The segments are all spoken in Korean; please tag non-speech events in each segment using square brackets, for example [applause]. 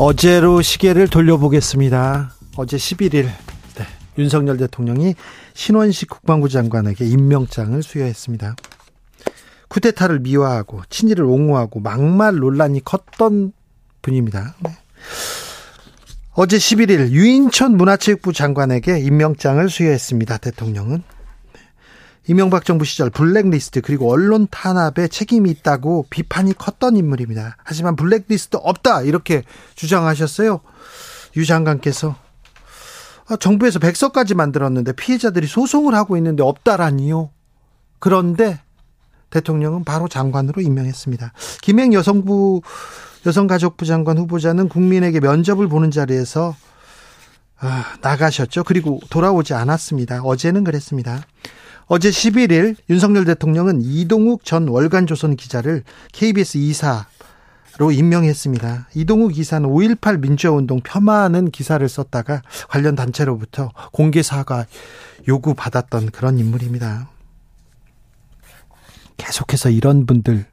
어제로 시계를 돌려보겠습니다. 어제 11일 네, 윤석열 대통령이 신원식 국방부 장관에게 임명장을 수여했습니다. 쿠데타를 미화하고 친일을 옹호하고 막말 논란이 컸던 분입니다. 네. 어제 11일 유인천 문화체육부 장관에게 임명장을 수여했습니다. 대통령은 이명박 정부 시절 블랙리스트 그리고 언론 탄압에 책임이 있다고 비판이 컸던 인물입니다. 하지만 블랙리스트 없다 이렇게 주장하셨어요. 유 장관께서 아, 정부에서 백서까지 만들었는데 피해자들이 소송을 하고 있는데 없다라니요. 그런데 대통령은 바로 장관으로 임명했습니다. 김행 여성부 여성가족부 장관 후보자는 국민에게 면접을 보는 자리에서 아, 나가셨죠. 그리고 돌아오지 않았습니다. 어제는 그랬습니다. 어제 11일 윤석열 대통령은 이동욱 전 월간조선 기자를 KBS 이사 로 임명했습니다. 이동욱 기사는 5.18 민주화운동 폄하하는 기사를 썼다가 관련 단체로부터 공개 사과 요구받았던 그런 인물입니다. 계속해서 이런 분들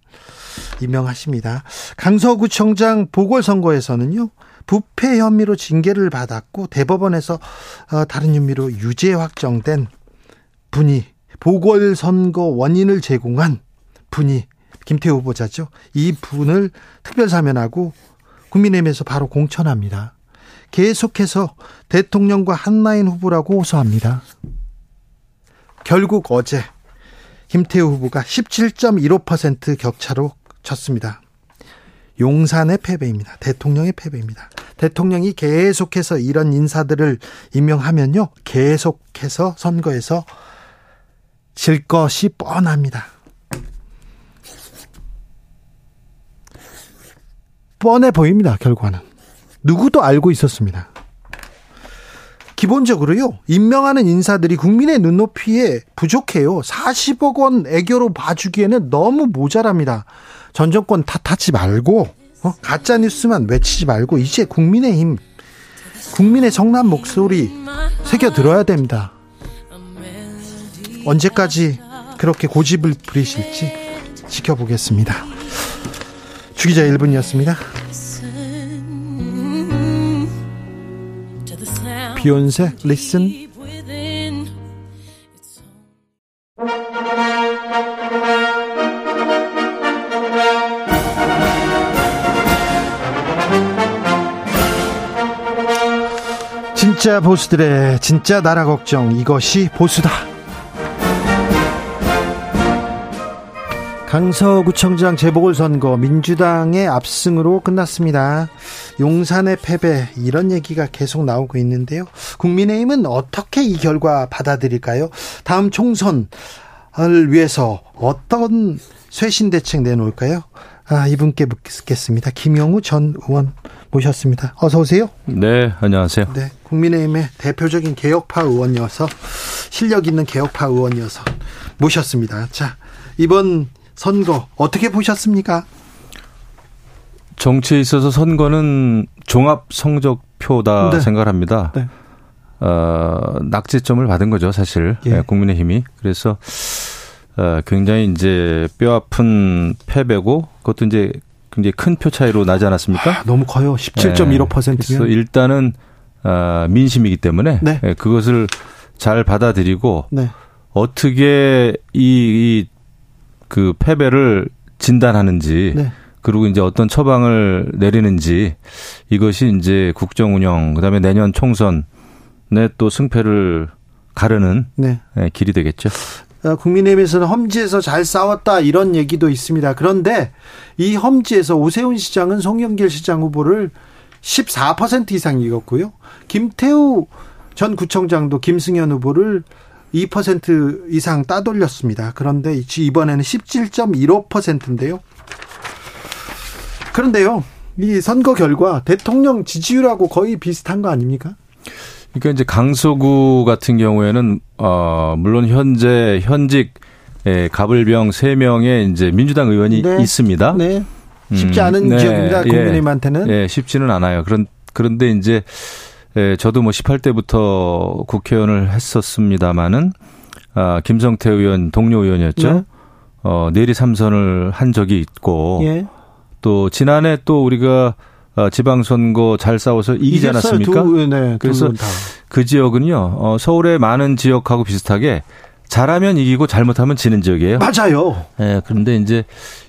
임명하십니다. 강서구청장 보궐선거에서는요. 부패 혐의로 징계를 받았고 대법원에서 어, 다른 혐의로 유죄 확정된 분이 보궐선거 원인을 제공한 분이 김태우 후보자죠. 이 분을 특별 사면하고 국민의힘에서 바로 공천합니다. 계속해서 대통령과 한라인 후보라고 호소합니다. 결국 어제 김태우 후보가 17.15% 격차로 졌습니다. 용산의 패배입니다. 대통령의 패배입니다. 대통령이 계속해서 이런 인사들을 임명하면요. 계속해서 선거에서 질 것이 뻔합니다. 뻔해 보입니다, 결과는. 누구도 알고 있었습니다. 기본적으로요, 임명하는 인사들이 국민의 눈높이에 부족해요. 40억 원 애교로 봐주기에는 너무 모자랍니다. 전 정권 탓하지 말고, 어? 가짜뉴스만 외치지 말고, 이제 국민의 힘, 국민의 성난 목소리 새겨 들어야 됩니다. 언제까지 그렇게 고집을 부리실지 지켜보겠습니다. 주기자 1분이었습니다. 비욘세 리슨 진짜 보수들의 진짜 나라 걱정 이것이 보수다. 강서구청장 재보궐선거 민주당의 압승으로 끝났습니다. 용산의 패배 이런 얘기가 계속 나오고 있는데요. 국민의힘은 어떻게 이 결과 받아들일까요? 다음 총선을 위해서 어떤 쇄신 대책 내놓을까요? 아, 이분께 묻겠습니다. 김영우 전 의원 모셨습니다. 어서 오세요. 네, 안녕하세요. 네, 국민의힘의 대표적인 개혁파 의원이어서 실력 있는 개혁파 의원이어서 모셨습니다. 자, 이번 선거 어떻게 보셨습니까? 정치에 있어서 선거는 종합 성적표다 네. 생각합니다. 네. 어, 낙제점을 받은 거죠, 사실. 예. 네, 국민의힘이. 그래서 어, 굉장히 이제 뼈 아픈 패배고 그것도 이제 굉장히 큰 표 차이로 나지 않았습니까? 아, 너무 커요. 17.15%면. 그래서 일단은 어, 민심이기 때문에 네. 네, 그것을 잘 받아들이고 네. 어떻게 이, 이 그 패배를 진단하는지 네. 그리고 이제 어떤 처방을 내리는지 이것이 이제 국정 운영 그다음에 내년 총선에 또 승패를 가르는 네. 네 길이 되겠죠. 어, 국민의힘에서는 험지에서 잘 싸웠다 이런 얘기도 있습니다. 그런데 이 험지에서 오세훈 시장은 송영길 시장 후보를 14% 이상 이겼고요. 김태우 전 구청장도 김승현 후보를 2% 이상 따돌렸습니다. 그런데 이번에는 17.15%인데요. 그런데요. 이 선거 결과 대통령 지지율하고 거의 비슷한 거 아닙니까? 그러니까 이제 강서구 같은 경우에는 어 물론 현재 현직 예, 가불병 3명의 이제 민주당 의원이 네. 있습니다. 네. 쉽지 않은 음, 네. 지역입니다. 예. 국민의힘한테는. 예, 쉽지는 않아요. 그런 그런데 이제 예, 저도 뭐 18대부터 국회의원을 했었습니다마는 아, 김성태 의원 동료 의원이었죠. 네. 어, 내리 삼선을 한 적이 있고 예. 또 지난해 또 우리가 어, 지방선거 잘 싸워서 이기지 않았습니까? 두, 네, 그래서 그 지역은요, 어, 서울의 많은 지역하고 비슷하게 잘하면 이기고 잘못하면 지는 지역이에요. 맞아요. 예, 네, 그런데 이제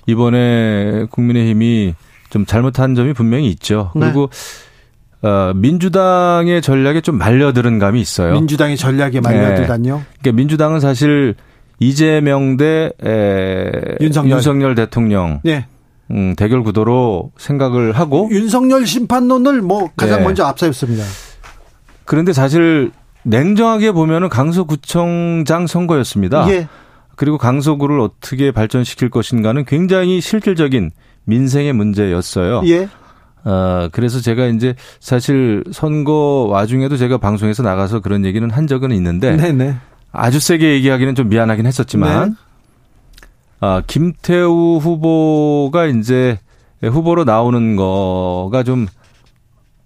이번에 국민의힘이 좀 잘못한 점이 분명히 있죠. 네. 그리고 어, 민주당의 전략에 좀 말려드는 감이 있어요. 민주당의 전략에 말려들다뇨? 네. 그러니까 민주당은 사실 이재명 대 에, 윤석열. 윤석열 대통령 네. 음, 대결 구도로 생각을 하고 윤석열 심판론을 뭐 가장 네. 먼저 앞세웠습니다. 그런데 사실 냉정하게 보면은 강서구청장 선거였습니다. 예. 그리고 강서구를 어떻게 발전시킬 것인가는 굉장히 실질적인 민생의 문제였어요. 예. 어, 그래서 제가 이제 사실 선거 와중에도 제가 방송에서 나가서 그런 얘기는 한 적은 있는데 네네. 아주 세게 얘기하기는 좀 미안하긴 했었지만 네. 아, 김태우 후보가 이제 후보로 나오는 거가 좀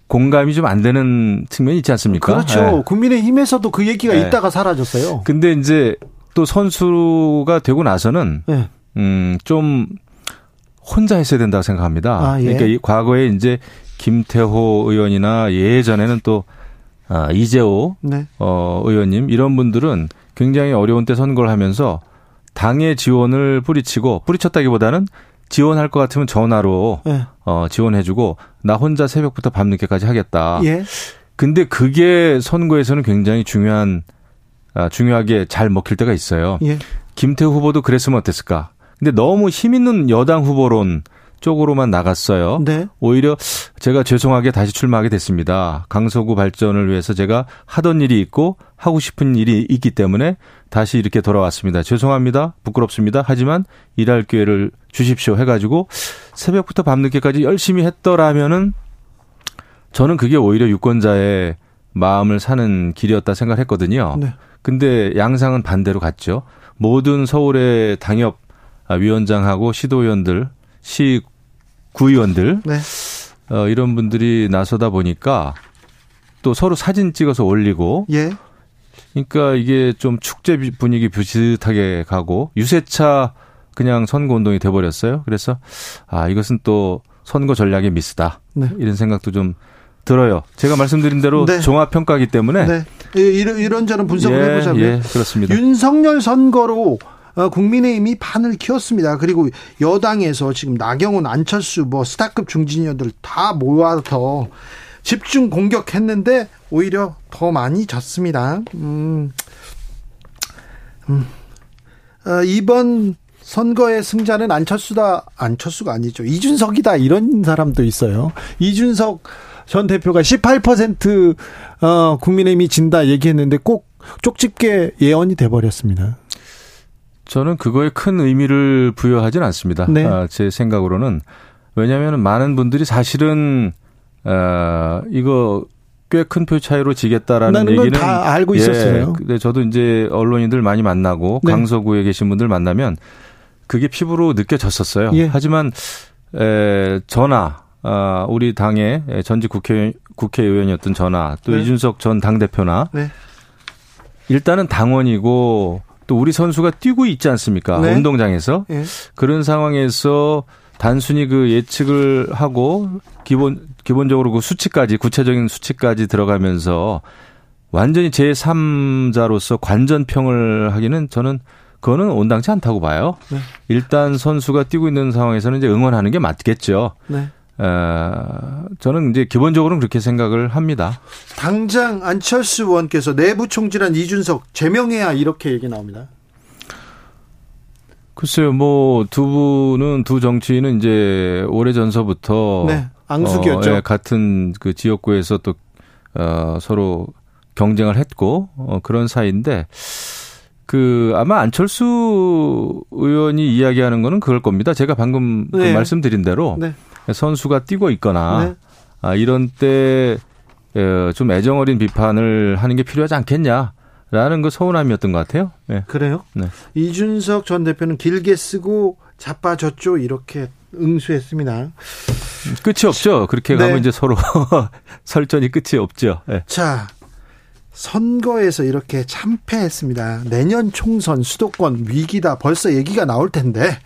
공감이 좀 안 되는 측면이 있지 않습니까? 그렇죠. 네. 국민의힘에서도 그 얘기가 네. 있다가 사라졌어요. 근데 이제 또 선수가 되고 나서는 네. 음 좀 혼자 했어야 된다고 생각합니다. 아, 예. 그러니까 이 과거에 이제 김태호 의원이나 예전에는 또 아, 이재호 네. 어, 의원님 이런 분들은 굉장히 어려운 때 선거를 하면서 당의 지원을 뿌리치고 뿌리쳤다기보다는 지원할 것 같으면 전화로 네. 어, 지원해주고 나 혼자 새벽부터 밤늦게까지 하겠다. 예. 근데 그게 선거에서는 굉장히 중요한 아, 중요하게 잘 먹힐 때가 있어요. 예. 김태우 후보도 그랬으면 어땠을까? 근데 너무 힘 있는 여당 후보론 쪽으로만 나갔어요. 네. 오히려 제가 죄송하게 다시 출마하게 됐습니다. 강서구 발전을 위해서 제가 하던 일이 있고 하고 싶은 일이 있기 때문에 다시 이렇게 돌아왔습니다. 죄송합니다. 부끄럽습니다. 하지만 일할 기회를 주십시오 해가지고 새벽부터 밤늦게까지 열심히 했더라면은 저는 그게 오히려 유권자의 마음을 사는 길이었다 생각했거든요. 네. 근데 양상은 반대로 갔죠. 모든 서울의 당협 위원장하고 시도위원들, 시 구의원들 네. 어, 이런 분들이 나서다 보니까 또 서로 사진 찍어서 올리고 예. 그러니까 이게 좀 축제 분위기 비슷하게 가고 유세차 그냥 선거 운동이 돼 버렸어요. 그래서 아 이것은 또 선거 전략의 미스다. 네. 이런 생각도 좀 들어요. 제가 말씀드린 대로 네. 종합 평가기 때문에 네. 이런 이런저런 분석을 예, 해보자면 예, 그렇습니다. 윤석열 선거로 어, 국민의힘이 판을 키웠습니다. 그리고 여당에서 지금 나경원, 안철수, 뭐 스타급 중진위원들 다 모아서 집중 공격했는데 오히려 더 많이 졌습니다. 음, 음. 어, 이번 선거의 승자는 안철수다, 안철수가 아니죠. 이준석이다. 이런 사람도 있어요. 이준석 전 대표가 18% 어, 국민의힘이 진다 얘기했는데 꼭 쪽집게 예언이 돼버렸습니다. 저는 그거에 큰 의미를 부여하진 않습니다. 네. 아, 제 생각으로는 왜냐하면 많은 분들이 사실은 아, 이거 꽤 큰 표 차이로 지겠다라는 얘기는 다 알고 있었어요. 예, 저도 이제 언론인들 많이 만나고 네. 강서구에 계신 분들 만나면 그게 피부로 느껴졌었어요. 예. 하지만 에, 전화 아, 우리 당의 전직 국회 국회의원이었던 전화 또 네. 이준석 전 당대표나 네. 일단은 당원이고 또 우리 선수가 뛰고 있지 않습니까? 네. 운동장에서. 네. 그런 상황에서 단순히 그 예측을 하고 기본 기본적으로 그 수치까지 구체적인 수치까지 들어가면서 완전히 제3자로서 관전평을 하기는 저는 그거는 온당치 않다고 봐요. 네. 일단 선수가 뛰고 있는 상황에서는 이제 응원하는 게 맞겠죠. 네. 어, 저는 이제 기본적으로는 그렇게 생각을 합니다. 당장 안철수 의원께서 내부 총질한 이준석 제명해야 이렇게 얘기 나옵니다. 글쎄요, 뭐 두 분은 두 정치인은 이제 오래 전서부터 네, 앙숙이었죠. 어, 예, 같은 그 지역구에서 또 어, 서로 경쟁을 했고 어, 그런 사이인데 그 아마 안철수 의원이 이야기하는 거는 그럴 겁니다. 제가 방금 그 네. 그 말씀드린 대로. 네. 선수가 뛰고 있거나 네. 아, 이런 때 좀 애정어린 비판을 하는 게 필요하지 않겠냐. 라는 그 서운함이었던 것 같아요. 네. 그래요? 네. 이준석 전 대표는 길게 쓰고 자빠졌죠. 이렇게 응수했습니다. 끝이 없죠. 그렇게 네. 가면 이제 서로 [laughs] 설전이 끝이 없죠. 네. 자, 선거에서 이렇게 참패했습니다. 내년 총선 수도권 위기다. 벌써 얘기가 나올 텐데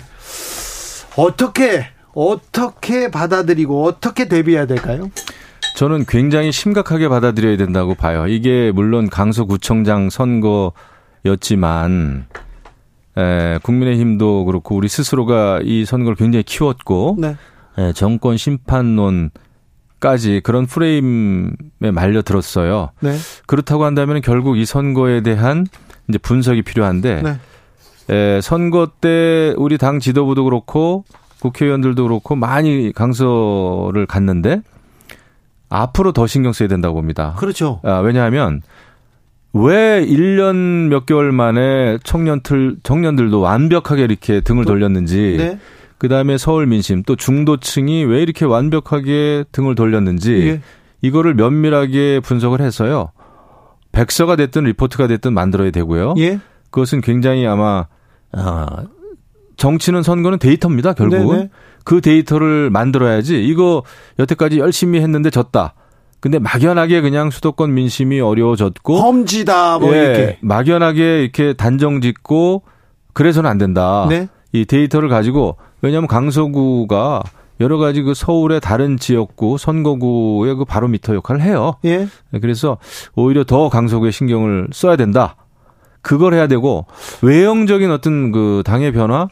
어떻게 어떻게 받아들이고 어떻게 대비해야 될까요? 저는 굉장히 심각하게 받아들여야 된다고 봐요. 이게 물론 강서구청장 선거였지만 에, 국민의힘도 그렇고 우리 스스로가 이 선거를 굉장히 키웠고 네. 에, 정권 심판론까지 그런 프레임에 말려 들었어요. 네. 그렇다고 한다면 결국 이 선거에 대한 이제 분석이 필요한데 네. 에, 선거 때 우리 당 지도부도 그렇고 국회의원들도 그렇고 많이 강서를 갔는데 앞으로 더 신경 써야 된다고 봅니다. 그렇죠. 아, 왜냐하면 왜 1년 몇 개월 만에 청년들 청년들도 완벽하게 이렇게 등을 돌렸는지 네. 그 다음에 서울 민심 또 중도층이 왜 이렇게 완벽하게 등을 돌렸는지 예. 이거를 면밀하게 분석을 해서요. 백서가 됐든 리포트가 됐든 만들어야 되고요. 예. 그것은 굉장히 아마 아, 정치는 선거는 데이터입니다. 결국은 네네. 그 데이터를 만들어야지 이거 여태까지 열심히 했는데 졌다. 근데 막연하게 그냥 수도권 민심이 어려워졌고 험지다 뭐 예, 이렇게 막연하게 이렇게 단정 짓고 그래서는 안 된다. 네? 이 데이터를 가지고 왜냐하면 강서구가 여러 가지 그 서울의 다른 지역구 선거구의 그 바로미터 역할을 해요. 예. 그래서 오히려 더 강서구에 신경을 써야 된다. 그걸 해야 되고 외형적인 어떤 그 당의 변화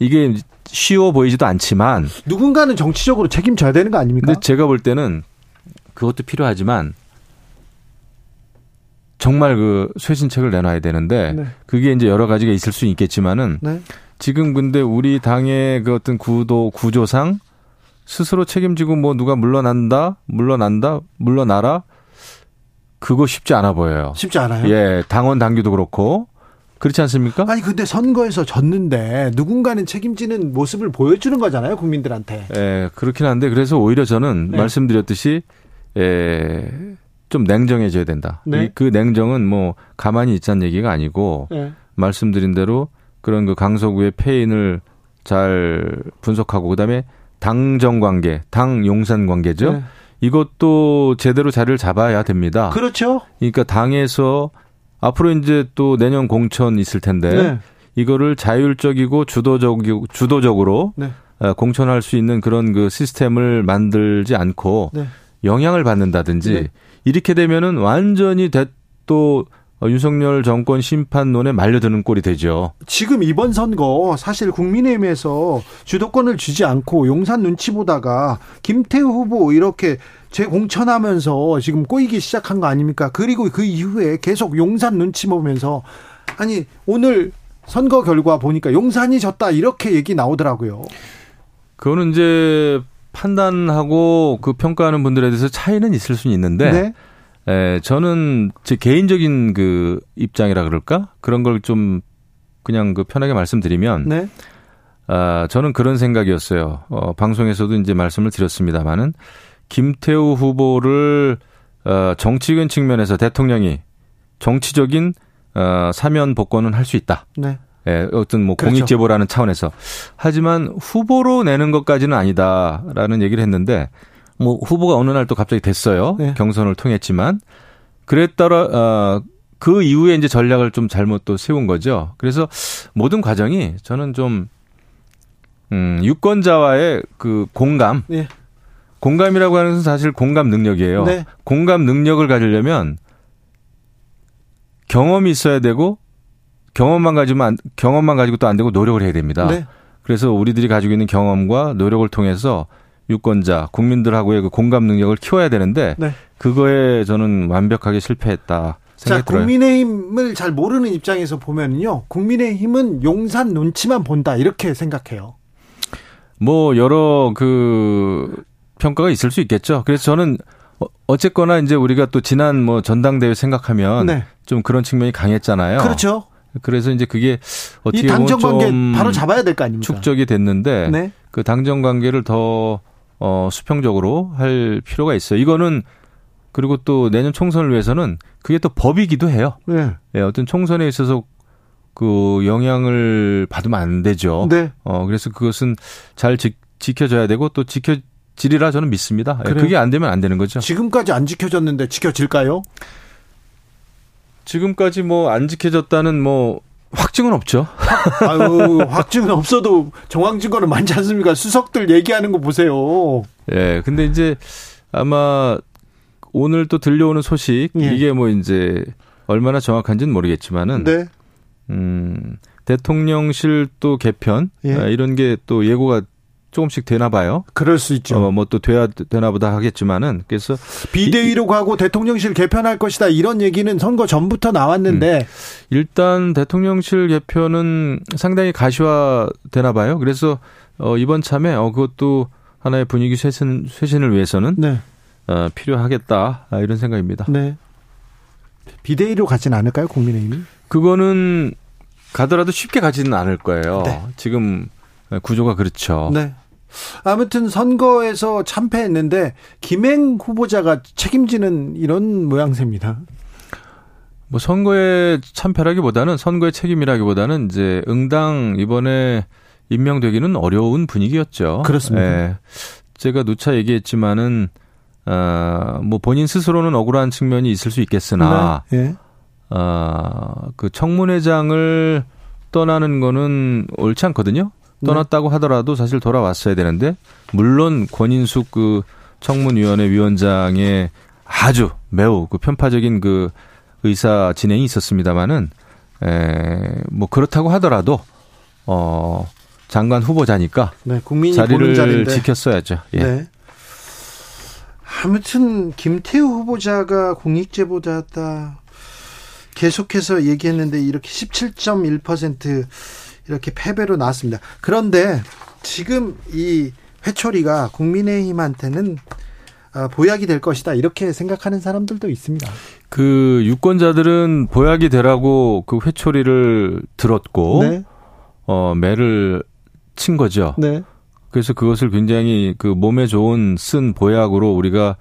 이게 쉬워 보이지도 않지만 누군가는 정치적으로 책임져야 되는 거 아닙니까? 근데 제가 볼 때는 그것도 필요하지만 정말 그 쇄신책을 내놔야 되는데 네. 그게 이제 여러 가지가 있을 수 있겠지만은 네. 지금 근데 우리 당의 그 어떤 구도 구조상 스스로 책임지고 뭐 누가 물러난다 물러난다 물러나라 그거 쉽지 않아 보여요. 쉽지 않아요? 예, 당원 당규도 그렇고 그렇지 않습니까? 아니 근데 선거에서 졌는데 누군가는 책임지는 모습을 보여주는 거잖아요 국민들한테. 예, 그렇긴 한데 그래서 오히려 저는 네. 말씀드렸듯이 예, 좀 냉정해져야 된다. 네. 그 냉정은 뭐 가만히 있자는 얘기가 아니고 네. 말씀드린 대로 그런 그 강서구의 폐인을 잘 분석하고 그다음에 당정 관계, 당 용산 관계죠. 네. 이것도 제대로 자리를 잡아야 됩니다. 그렇죠. 그러니까 당에서 앞으로 이제 또 내년 공천 있을 텐데 네. 이거를 자율적이고 주도적이고 주도적으로 네. 어, 공천할 수 있는 그런 그 시스템을 만들지 않고 네. 영향을 받는다든지 네. 이렇게 되면은 완전히 또 윤석열 정권 심판론에 말려드는 꼴이 되죠. 지금 이번 선거 사실 국민의힘에서 주도권을 주지 않고 용산 눈치 보다가 김태우 후보 이렇게 재공천하면서 지금 꼬이기 시작한 거 아닙니까? 그리고 그 이후에 계속 용산 눈치 보면서 아니 오늘 선거 결과 보니까 용산이 졌다 이렇게 얘기 나오더라고요. 그거는 이제 판단하고 그 평가하는 분들에 대해서 차이는 있을 수는 있는데 네? 에, 저는 제 개인적인 그 입장이라 그럴까 그런 걸 좀 그냥 그 편하게 말씀드리면 네? 아, 저는 그런 생각이었어요. 어, 방송에서도 이제 말씀을 드렸습니다만은 김태우 후보를 어, 정치적인 측면에서 대통령이 정치적인 어, 사면 복권은 할 수 있다. 네. 예, 어떤 뭐 그렇죠. 공익 제보라는 차원에서 하지만 후보로 내는 것까지는 아니다라는 얘기를 했는데 뭐 후보가 어느 날 또 갑자기 됐어요. 네. 경선을 통했지만 그랬더라 어, 그 이후에 이제 전략을 좀 잘못 또 세운 거죠. 그래서 모든 과정이 저는 좀 음, 유권자와의 그 공감 네. 공감이라고 하는 것은 사실 공감 능력이에요. 네. 공감 능력을 가지려면 경험이 있어야 되고 경험만 가지면 안, 경험만 가지고 또 안 되고 노력을 해야 됩니다. 네. 그래서 우리들이 가지고 있는 경험과 노력을 통해서 유권자, 국민들하고의 그 공감 능력을 키워야 되는데 네. 그거에 저는 완벽하게 실패했다. 자, 들어요. 국민의힘을 잘 모르는 입장에서 보면요. 국민의힘은 용산 눈치만 본다. 이렇게 생각해요. 뭐, 여러 그 평가가 있을 수 있겠죠. 그래서 저는 어, 어쨌거나 이제 우리가 또 지난 뭐 전당대회 생각하면 네. 좀 그런 측면이 강했잖아요. 그렇죠. 그래서 이제 그게 어떻게 보면 좀 바로 잡아야 될 거 아닙니까? 축적이 됐는데 네. 그 당정 관계를 더 어, 수평적으로 할 필요가 있어요. 이거는 그리고 또 내년 총선을 위해서는 그게 또 법이기도 해요. 네. 예, 어떤 총선에 있어서 그 영향을 받으면 안 되죠. 네. 어, 그래서 그것은 잘 지, 지켜져야 되고 또 지켜 지리라 저는 믿습니다. 예, 그래요? 그게 안 되면 안 되는 거죠. 지금까지 안 지켜졌는데 지켜질까요? 지금까지 뭐 안 지켜졌다는 뭐 확증은 없죠. [laughs] 아유, 확증은 없어도 정황 증거는 많지 않습니까? 수석들 얘기하는 거 보세요. 예, 근데 이제 아마 오늘 또 들려오는 소식 예. 이게 뭐 이제 얼마나 정확한지는 모르겠지만은 네. 음, 대통령실 또 개편 예. 아, 이런 게 또 예고가 조금씩 되나 봐요. 그럴 수 있죠. 어, 뭐또 돼야 되나 보다 하겠지만은 그래서 비대위로 이, 가고 대통령실 개편할 것이다 이런 얘기는 선거 전부터 나왔는데 음, 일단 대통령실 개편은 상당히 가시화 되나 봐요. 그래서 어, 이번 참에 어, 그것도 하나의 분위기 쇄신, 쇄신을 위해서는 네. 어, 필요하겠다 아, 이런 생각입니다. 네. 비대위로 가진 않을까요, 국민의힘이? 그거는 가더라도 쉽게 가지는 않을 거예요. 네. 지금 구조가 그렇죠. 네. 아무튼 선거에서 참패했는데 김행 후보자가 책임지는 이런 모양새입니다. 뭐 선거에 참패라기보다는 선거의 책임이라기보다는 이제 응당 이번에 임명되기는 어려운 분위기였죠. 그렇습니다. 예. 제가 누차 얘기했지만은 어뭐 본인 스스로는 억울한 측면이 있을 수 있겠으나 네. 예. 어그 청문회장을 떠나는 거는 옳지 않거든요. 네. 떠났다고 하더라도 사실 돌아왔어야 되는데 물론 권인숙 그 청문위원회 위원장의 아주 매우 그 편파적인 그 의사 진행이 있었습니다마는 에뭐 그렇다고 하더라도 어 장관 후보자니까 네, 국민이 자리를 지켰어야죠. 예. 네. 아무튼 김태우 후보자가 공익제보자다 계속해서 얘기했는데 이렇게 17.1% 이렇게 패배로 나왔습니다. 그런데 지금 이 회초리가 국민의힘한테는 어, 보약이 될 것이다 이렇게 생각하는 사람들도 있습니다. 그 유권자들은 보약이 되라고 그 회초리를 들었고 네. 어 매를 친 거죠. 네. 그래서 그것을 굉장히 그 몸에 좋은 쓴 보약으로 우리가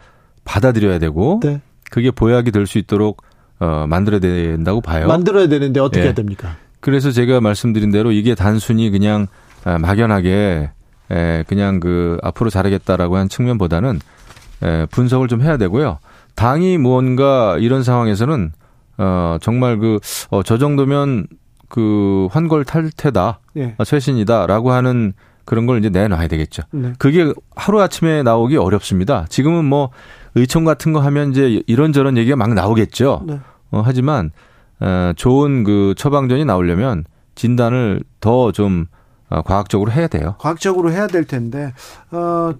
받아들여야 되고 네. 그게 보약이 될 수 있도록 어 만들어야 된다고 봐요. 만들어야 되는데 어떻게 예. 해야 됩니까? 그래서 제가 말씀드린 대로 이게 단순히 그냥 아, 막연하게 에, 그냥 그 앞으로 잘하겠다라고 한 측면보다는 에, 분석을 좀 해야 되고요. 당이 무언가 이런 상황에서는 어 정말 그어저 정도면 그 환골 탈퇴다, 예. 어, 쇄신이다라고 하는 그런 걸 이제 내놔야 되겠죠. 네. 그게 하루 아침에 나오기 어렵습니다. 지금은 뭐 의총 같은 거 하면 이제 이런저런 얘기가 막 나오겠죠. 네. 어, 하지만 어, 좋은 그 처방전이 나오려면 진단을 더좀 어, 과학적으로 해야 돼요. 과학적으로 해야 될 텐데 어,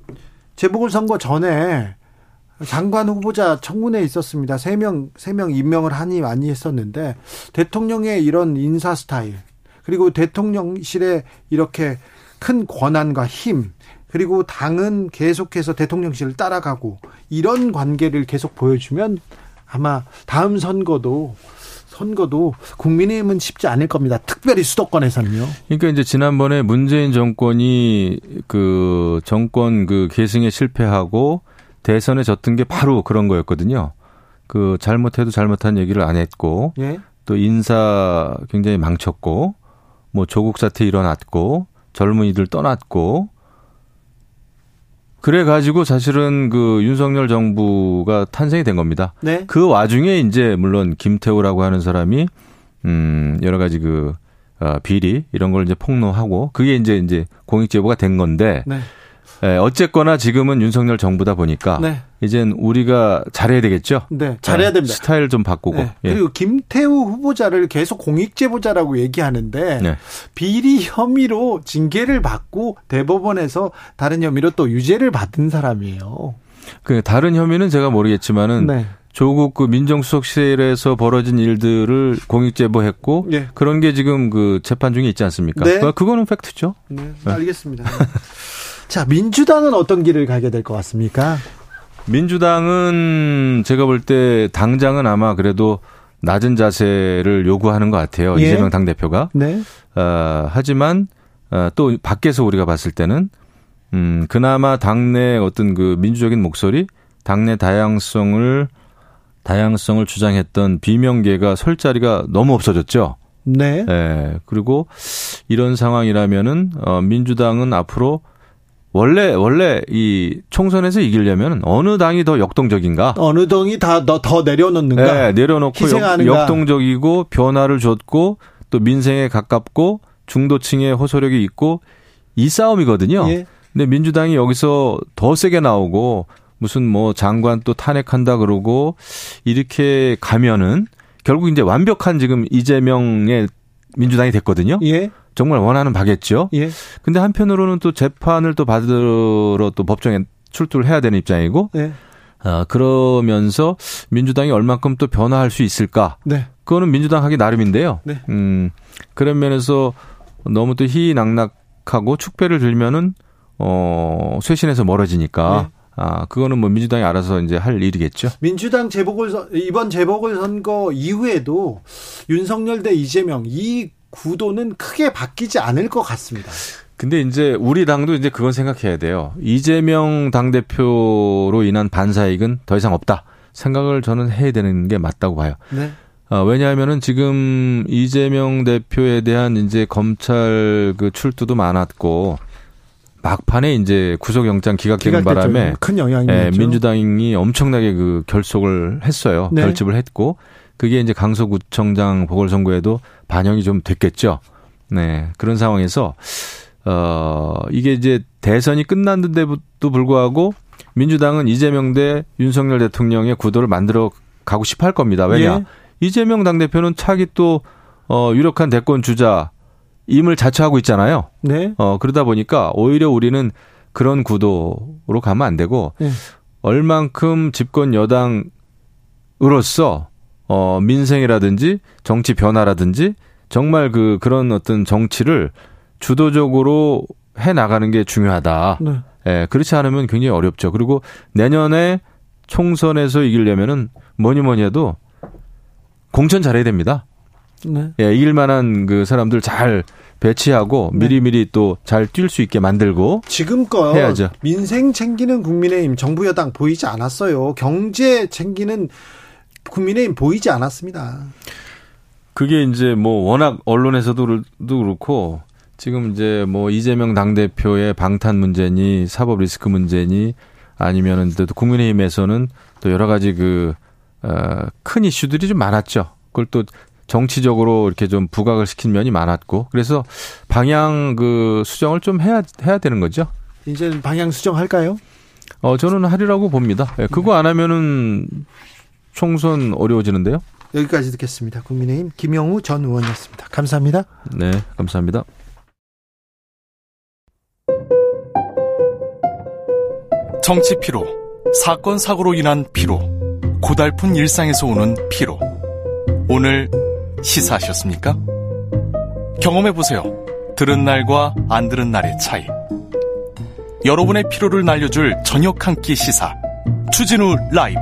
재보궐선거 전에 장관 후보자 청문회 있었습니다. 세 명, 세 명 임명을 하니 많이 했었는데, 대통령의 이런 인사 스타일, 그리고 대통령실에 이렇게 큰 권한과 힘, 그리고 당은 계속해서 대통령실을 따라가고, 이런 관계를 계속 보여주면 아마 다음 선거도 선거도 국민의힘은 쉽지 않을 겁니다. 특별히 수도권에서는요. 그러니까 이제 지난번에 문재인 정권이 그 정권 그 계승에 실패하고 대선에 졌던 게 바로 그런 거였거든요. 그 잘못해도 잘못한 얘기를 안 했고 예? 또 인사 굉장히 망쳤고 뭐 조국 사태 일어났고 젊은이들 떠났고 그래 가지고 사실은 그 윤석열 정부가 탄생이 된 겁니다. 네. 그 와중에 이제 물론 김태우라고 하는 사람이 음 여러 가지 그 어, 비리 이런 걸 이제 폭로하고 그게 이제 이제 공익 제보가 된 건데 네. 예, 어쨌거나 지금은 윤석열 정부다 보니까 네. 이젠 우리가 잘해야 되겠죠. 네, 잘해야 예, 됩니다. 스타일 좀 바꾸고. 네. 예. 그리고 김태우 후보자를 계속 공익 제보자라고 얘기하는데 네. 비리 혐의로 징계를 받고 대법원에서 다른 혐의로 또 유죄를 받은 사람이에요. 그 다른 혐의는 제가 모르겠지만은 네. 조국 그 민정수석실에서 벌어진 일들을 공익 제보했고 예. 그런 게 지금 그 재판 중에 있지 않습니까? 네. 그거는 팩트죠. 네, 알겠습니다. [laughs] 자, 민주당은 어떤 길을 가게 될 것 같습니까? 민주당은 제가 볼 때 당장은 아마 그래도 낮은 자세를 요구하는 것 같아요. 예. 이재명 당대표가. 네. 어, 하지만 어, 또 밖에서 우리가 봤을 때는 음, 그나마 당내 어떤 그 민주적인 목소리, 당내 다양성을 다양성을 주장했던 비명계가 설 자리가 너무 없어졌죠. 네. 예. 그리고 이런 상황이라면은 어 민주당은 앞으로 원래 원래 이 총선에서 이기려면 어느 당이 더 역동적인가? 어느 당이 다더 내려놓는가? 네, 내려놓고 역, 역동적이고 변화를 줬고 또 민생에 가깝고 중도층의 호소력이 있고 이 싸움이거든요. 예. 근데 민주당이 여기서 더 세게 나오고 무슨 뭐 장관 또 탄핵한다 그러고 이렇게 가면은 결국 이제 완벽한 지금 이재명의 민주당이 됐거든요. 예. 정말 원하는 바겠죠. 예. 근데 한편으로는 또 재판을 또 받으러 또 법정에 출두를 해야 되는 입장이고. 예. 아, 그러면서 민주당이 얼만큼 또 변화할 수 있을까? 네. 그거는 민주당 하기 나름인데요. 네. 음, 그런 면에서 너무 또 희낙낙하고 축배를 들면은 어, 쇄신에서 멀어지니까 네. 아, 그거는 뭐 민주당이 알아서 이제 할 일이겠죠. 민주당 재보궐 이번 재보궐 선거 이후에도 윤석열 대 이재명 이 구도는 크게 바뀌지 않을 것 같습니다. 근데 이제 우리 당도 이제 그건 생각해야 돼요. 이재명 당대표로 인한 반사익은 더 이상 없다. 생각을 저는 해야 되는 게 맞다고 봐요. 네. 어, 왜냐하면은 지금 이재명 대표에 대한 이제 검찰 그 출두도 많았고 막판에 이제 구속영장 기각되는 바람에 큰 영향이 예, 민주당이 엄청나게 그 결속을 했어요. 네. 결집을 했고 그게 이제 강서구청장 보궐선거에도 반영이 좀 됐겠죠. 네 그런 상황에서 어 이게 이제 대선이 끝났는데도 불구하고 민주당은 이재명 대 윤석열 대통령의 구도를 만들어 가고 싶어 할 겁니다. 왜냐 예. 이재명 당대표는 차기 또 어, 유력한 대권 주자 임을 자처하고 있잖아요. 네. 어, 그러다 보니까 오히려 우리는 그런 구도로 가면 안 되고 네. 얼만큼 집권 여당으로서 어, 민생이라든지 정치 변화라든지 정말 그 그런 어떤 정치를 주도적으로 해 나가는 게 중요하다. 네. 예, 그렇지 않으면 굉장히 어렵죠. 그리고 내년에 총선에서 이기려면은 뭐니 뭐니 해도 공천 잘해야 됩니다. 네. 예, 이길 만한 그 사람들 잘 배치하고 네. 미리미리 또 잘 뛸 수 있게 만들고 지금껏 해야죠. 민생 챙기는 국민의힘 정부 여당 보이지 않았어요. 경제 챙기는 국민의힘 보이지 않았습니다. 그게 이제 뭐 워낙 언론에서도 그렇고 지금 이제 뭐 이재명 당대표의 방탄 문제니 사법 리스크 문제니 아니면은 또 국민의힘에서는 또 여러 가지 그, 어, 큰 이슈들이 좀 많았죠. 그걸 또 정치적으로 이렇게 좀 부각을 시킨 면이 많았고 그래서 방향 그 수정을 좀 해야 해야 되는 거죠. 이제 방향 수정할까요? 어 저는 하리라고 봅니다. 네, 그거 안 하면은 총선 어려워지는데요. 여기까지 듣겠습니다. 국민의힘 김영우 전 의원이었습니다. 감사합니다. 네, 감사합니다. 정치 피로, 사건 사고로 인한 피로, 고달픈 일상에서 오는 피로. 오늘 시사하셨습니까? 경험해 보세요. 들은 날과 안 들은 날의 차이. 여러분의 피로를 날려줄 저녁 한 끼 시사. 추진우 라이브.